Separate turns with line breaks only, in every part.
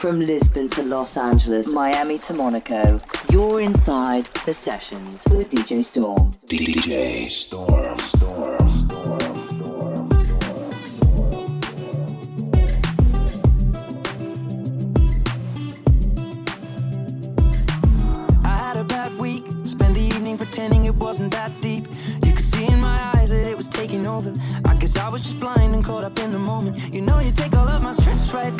From Lisbon to Los Angeles, Miami to Monaco, you're inside the sessions with DJ Storm.
DJ Storm. Storm.
Storm, Storm, Storm Storm.
I had a bad week. Spend the evening
pretending it wasn't that deep. You could see in my eyes that it was taking over. I guess I was just blind and caught up in the moment. You know, you take all of my stress right down.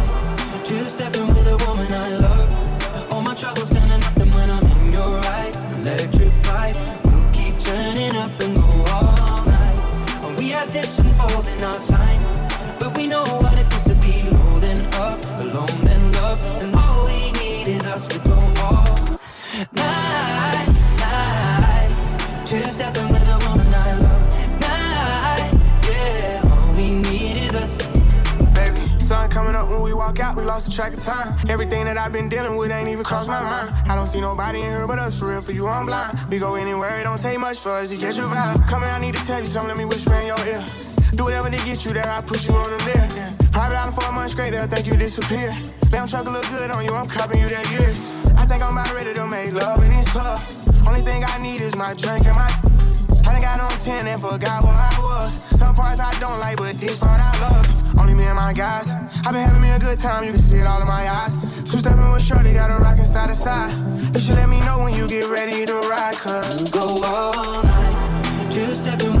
lost track of time. Everything that I've been dealing with ain't even crossed my mind. I don't see nobody in here but us, for real, for you, I'm blind. We go anywhere, it don't take much for us to get your vibe. Come I need to tell you something, let me whisper in your ear. Do whatever to get you there, I push you on the there. Yeah. Private island for a month straight, they'll think you disappear. Damn truck look good on you, I'm copying you that years. I think I'm about ready to make love in this club. Only thing I need is my drink and my. On 10 and forgot what I was. Some parts I don't like, but this part I love. Only me and my guys. i been having me a good time, you can see it all in my eyes. Two stepping with Shorty, got a rockin' side to side. You should let me know when you get ready to ride, cause.
We'll go all night. Two stepping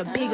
a big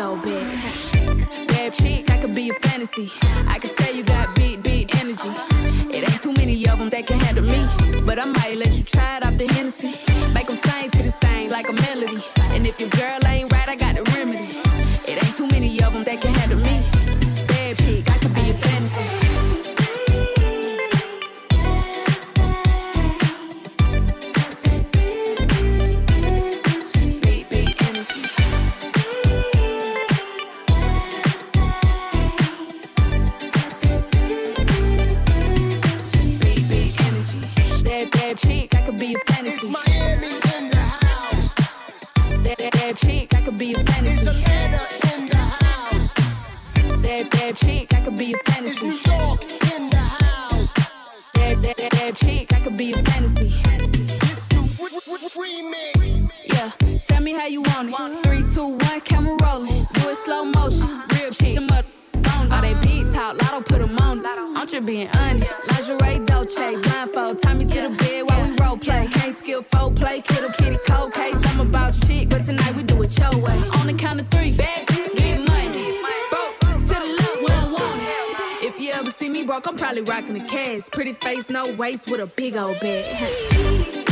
Four foreplay, kittle kitty, cold case. I'm about shit, but tonight we do it your way. On the count of three, back, get money. Broke to the left, we. If you ever see me broke, I'm probably rocking a cast. Pretty face, no waist, with a big old bag.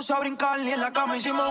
Puse a brincar y en la cama hicimos.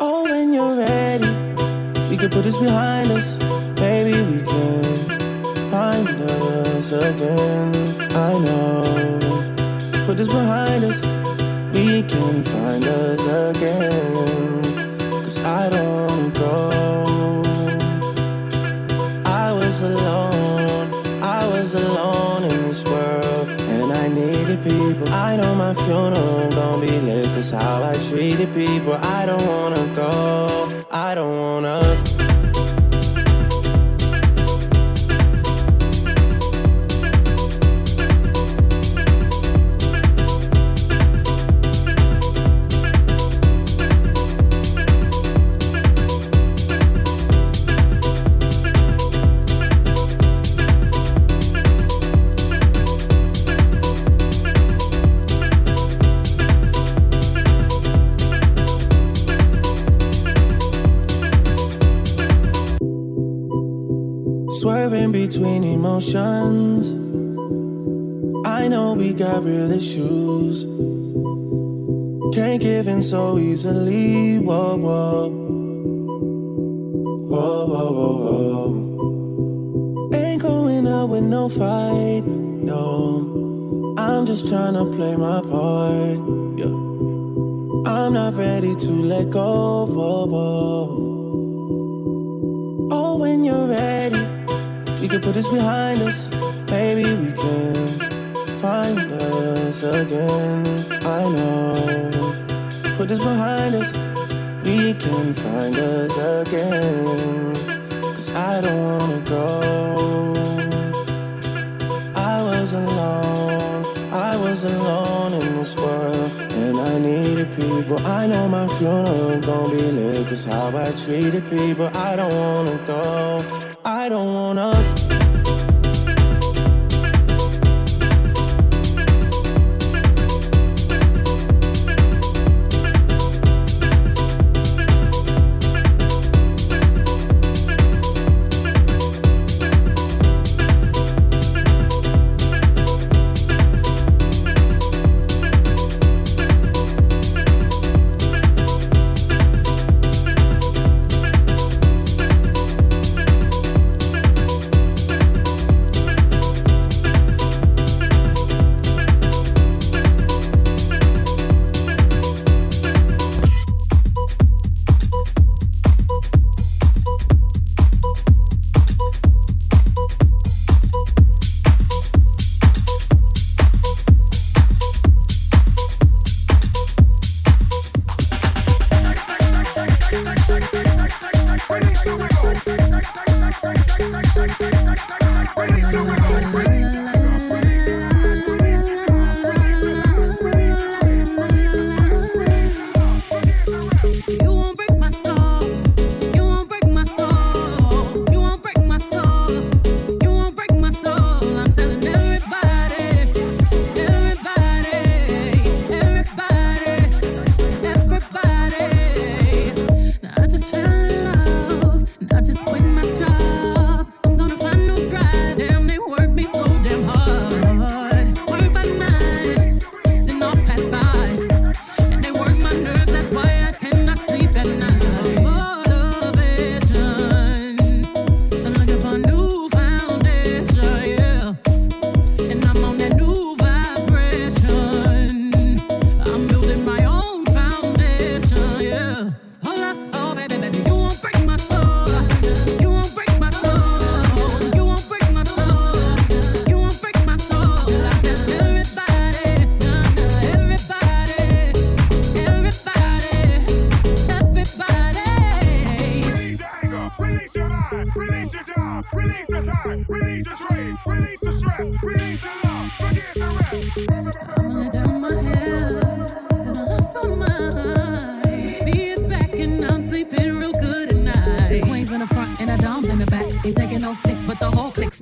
Oh, when you're ready, we can put this behind us. Maybe we can find us again. I know. Put this behind us, we can find us again. Cause I don't go. I was alone, I was alone in this world, and I needed people. I know my funeral it's how I treated people. I don't wanna go. I don't wanna in so easily. Whoa, whoa. Whoa, whoa, whoa, whoa. Ain't going out with no fight,
no. I'm just trying to play my part, yeah. I'm not ready to let go, whoa, whoa. Oh, when you're ready, we can put this behind hated people I don't
want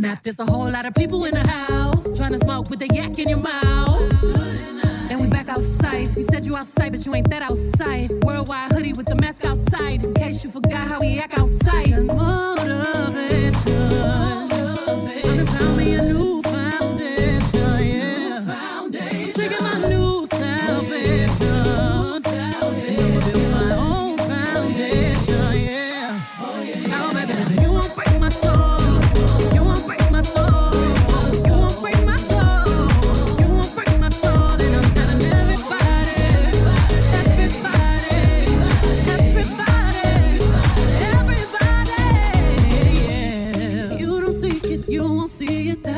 snap. There's a whole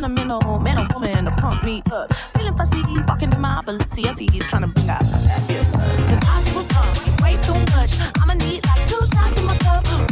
sentimental man or woman to pump me up. Feeling fussy, walking to my Balenciaga, he's trying to bring out that feel. Cause I too much, way too much. I'ma need like two shots in my cup.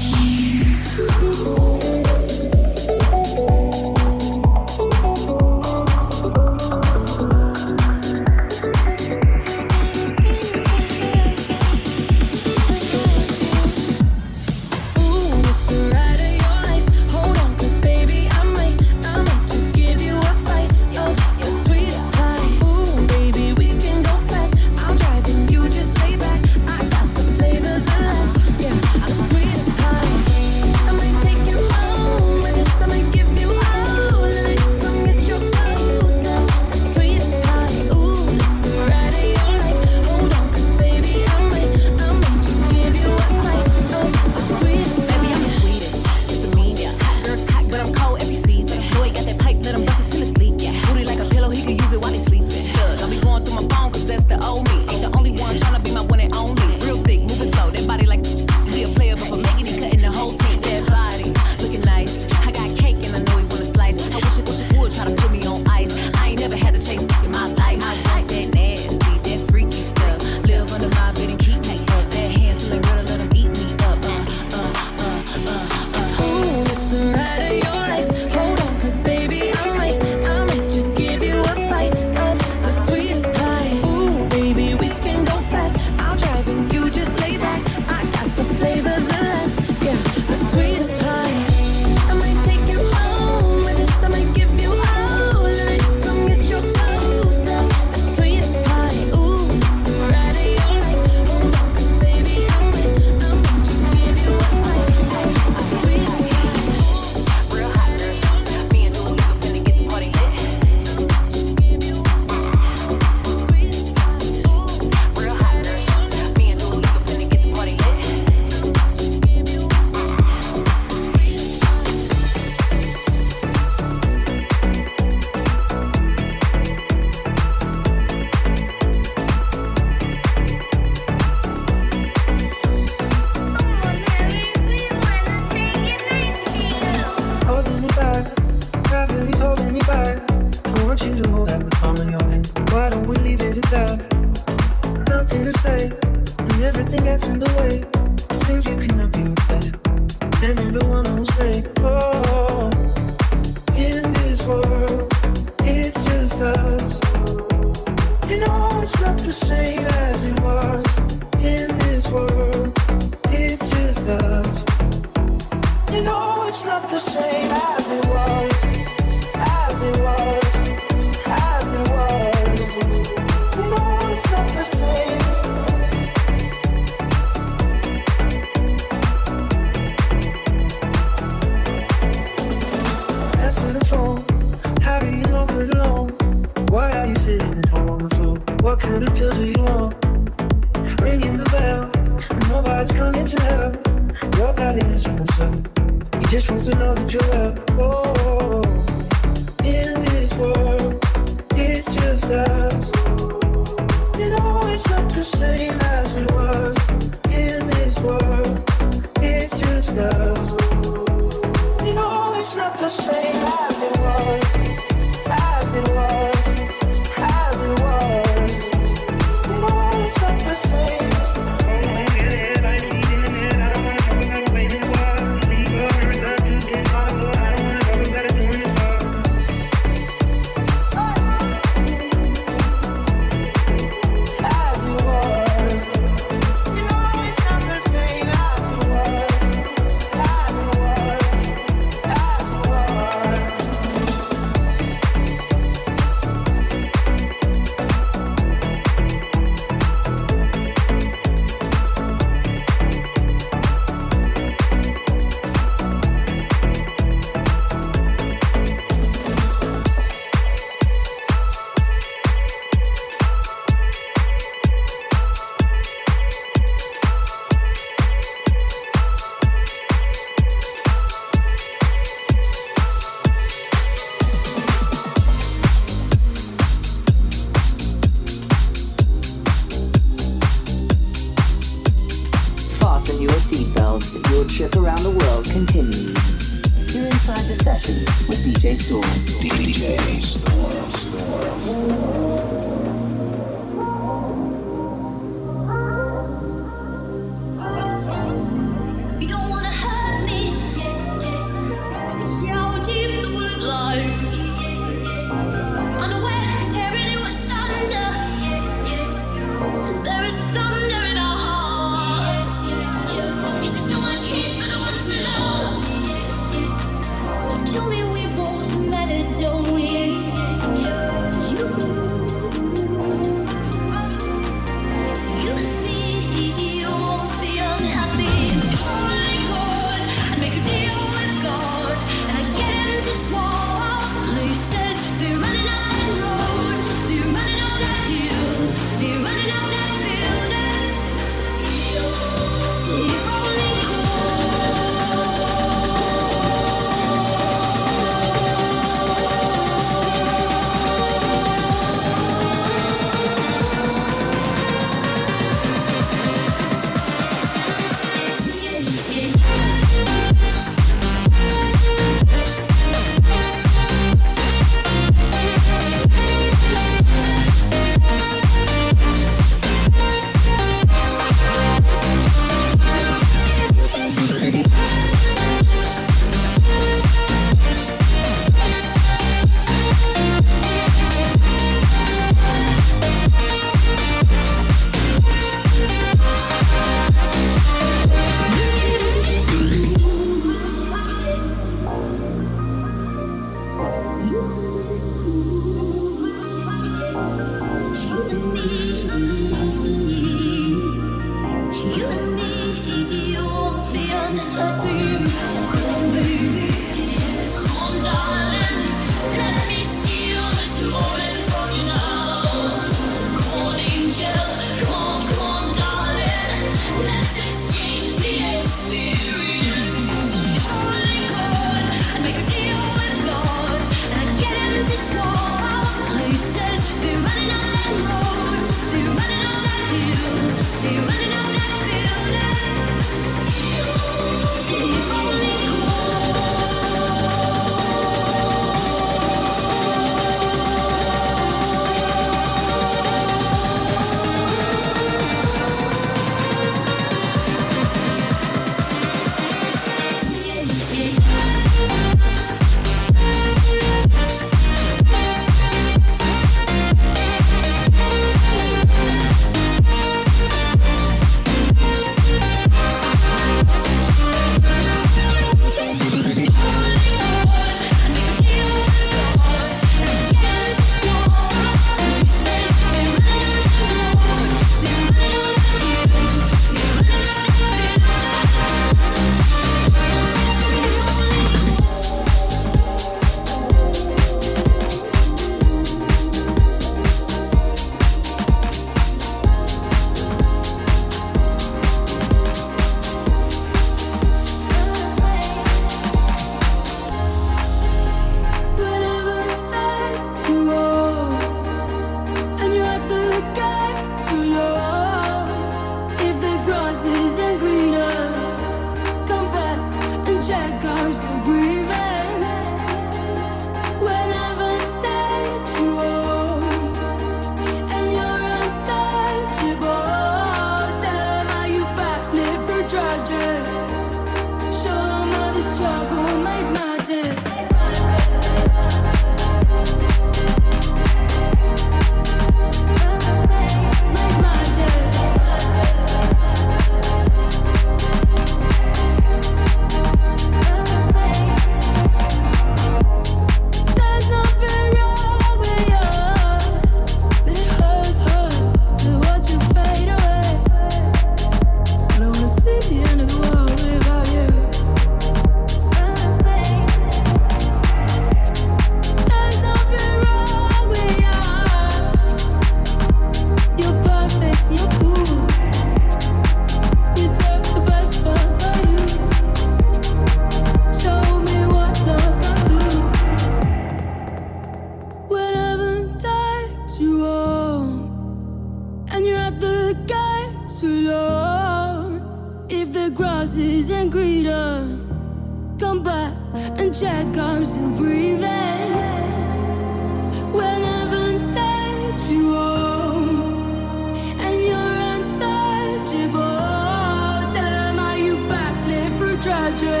imagine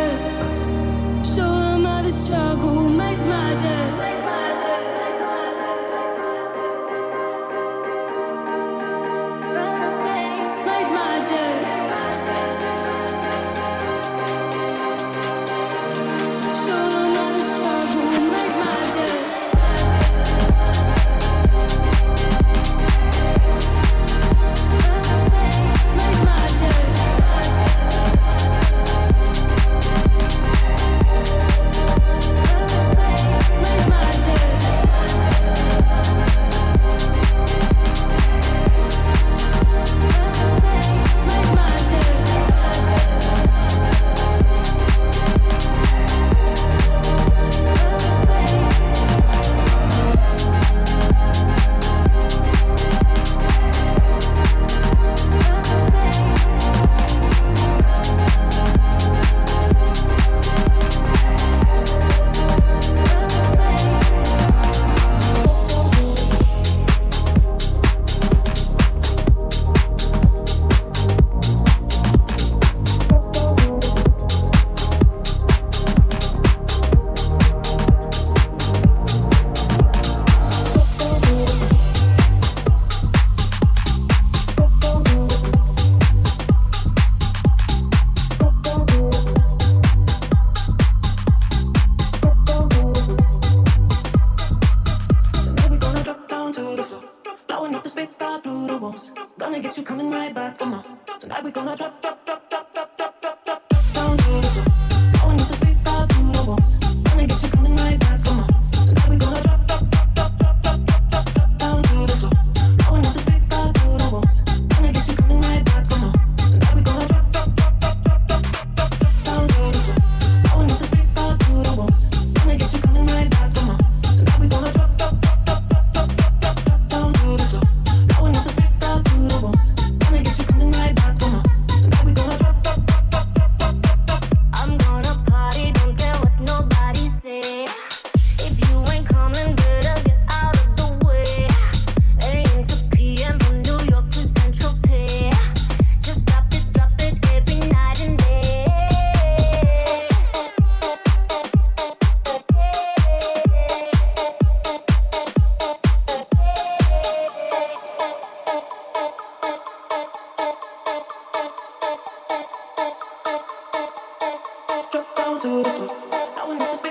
down
to the
floor.
Now
we
need to
speak.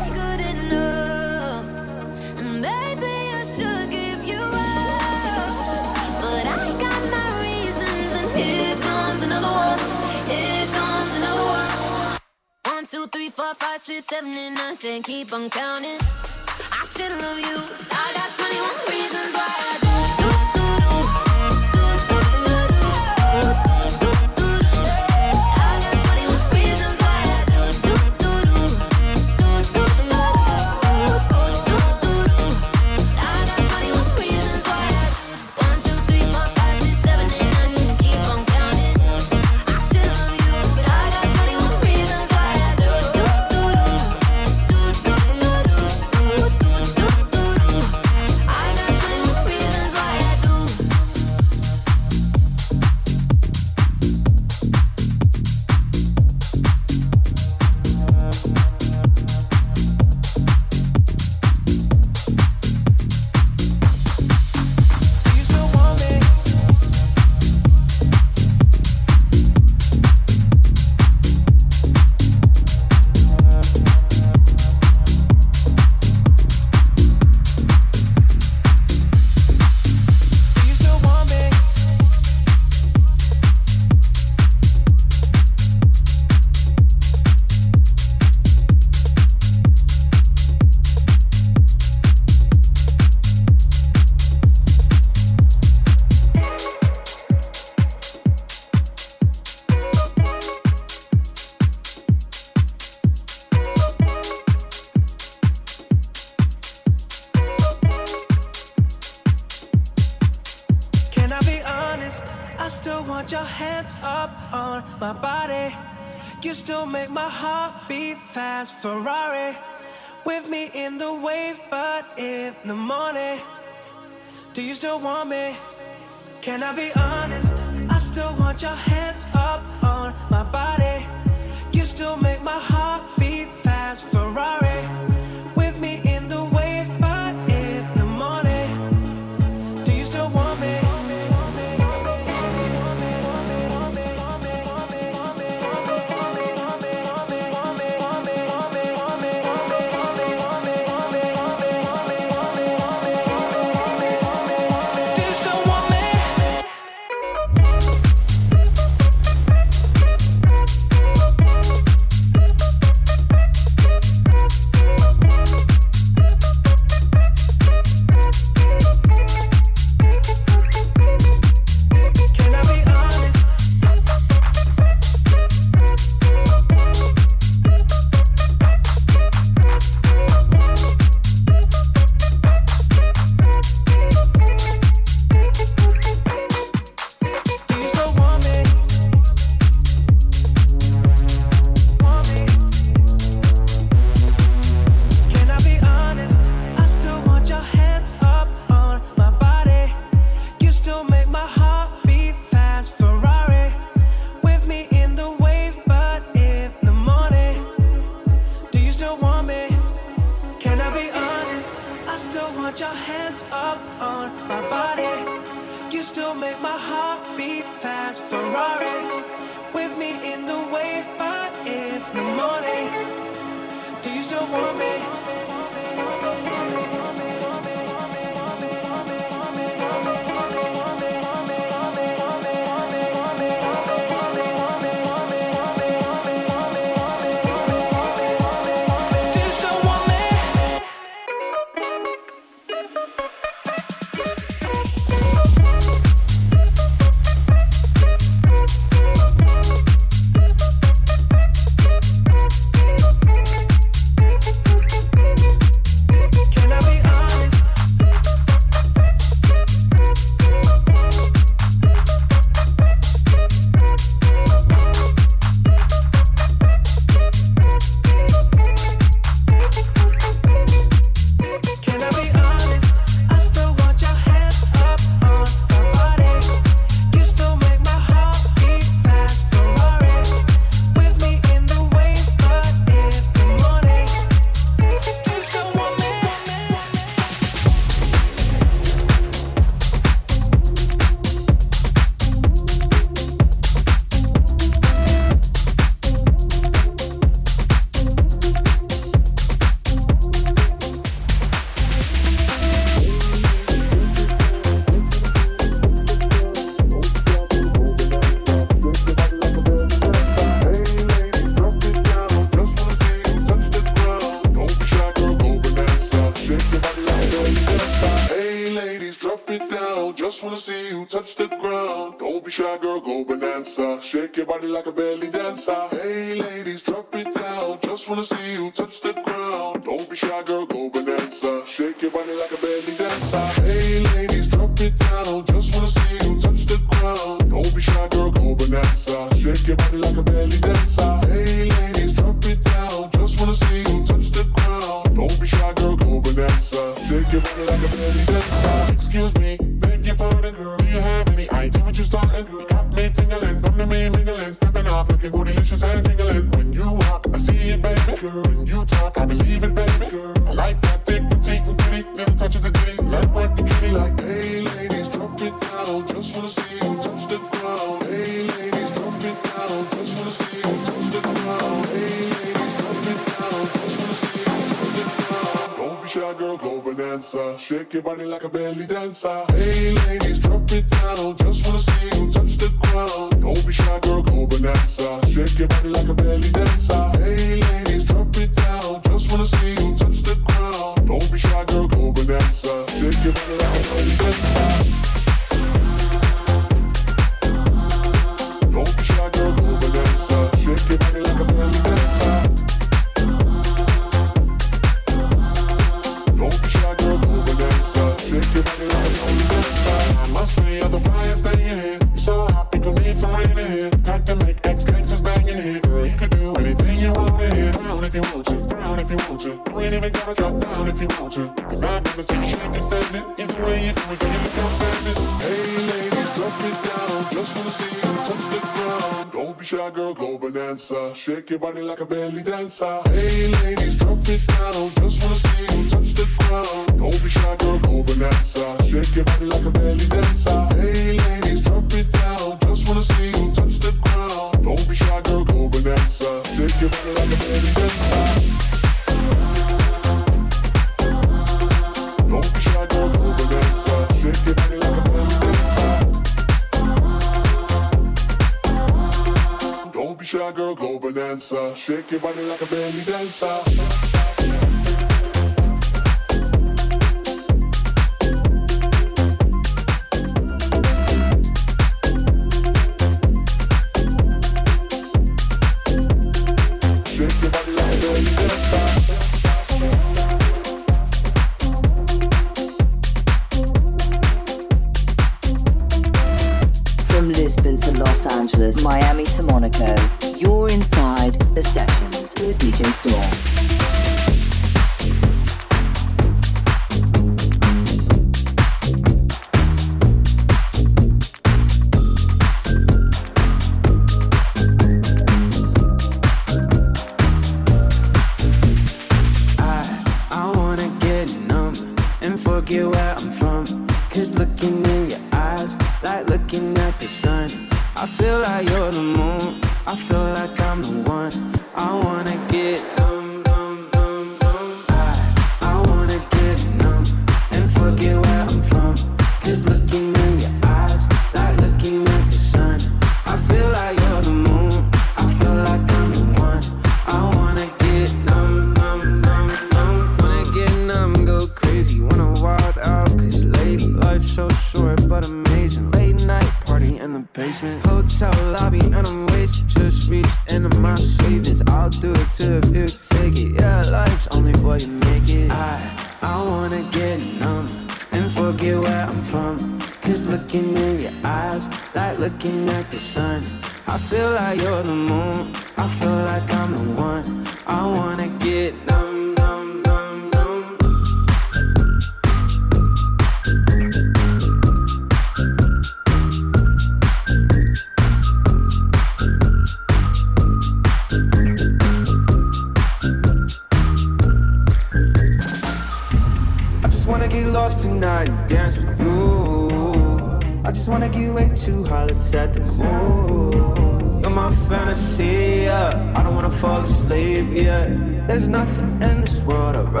set the mood. You're my fantasy, yeah. I don't wanna fall asleep, yeah. There's nothing in this world I'd rather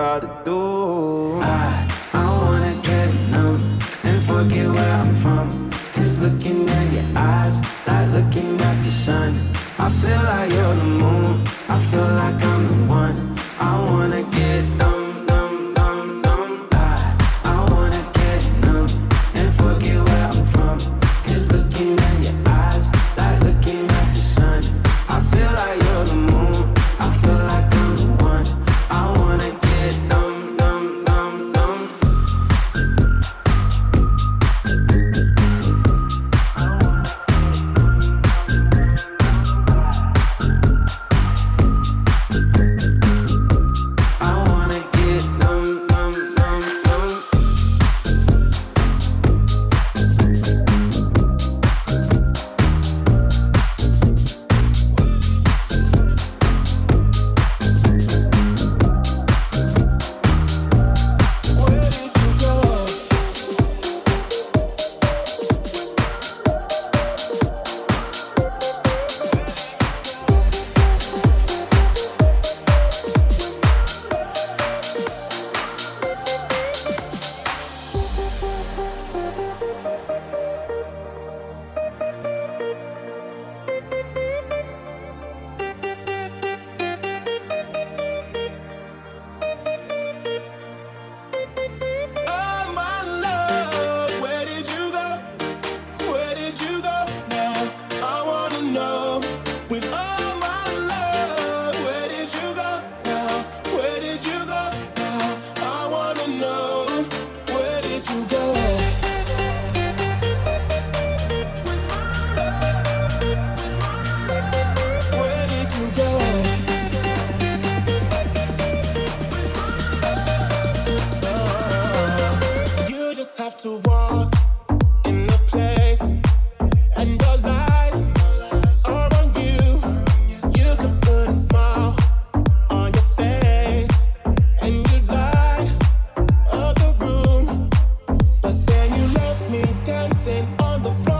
on the floor.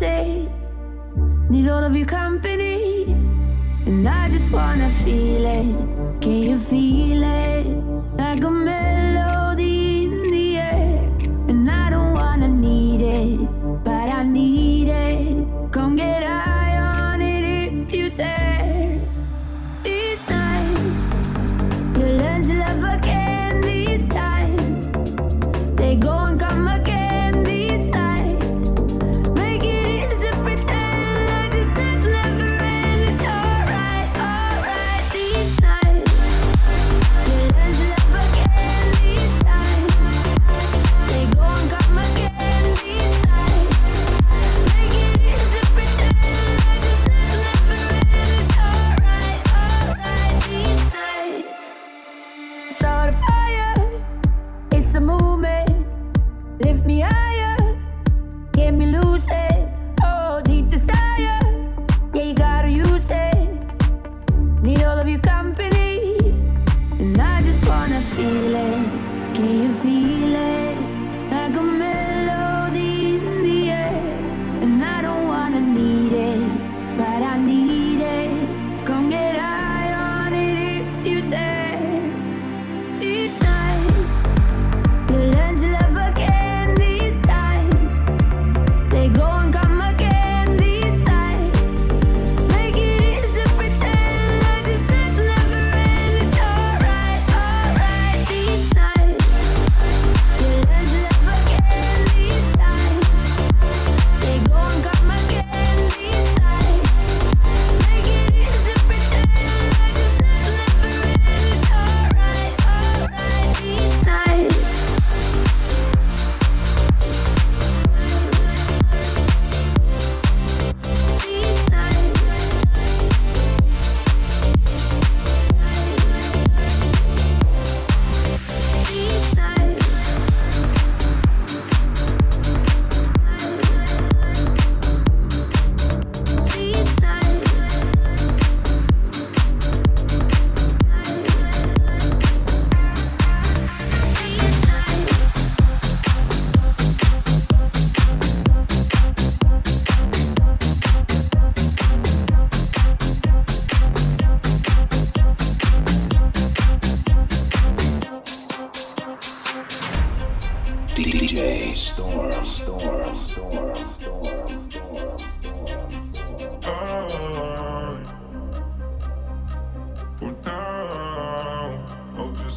Need all of your company. And I just wanna feel it. Can you feel it? Like a melody.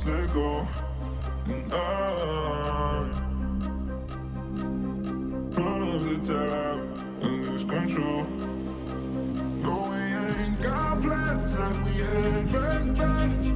let go. And I run up the top and lose control. No, we ain't got plans like we had back then.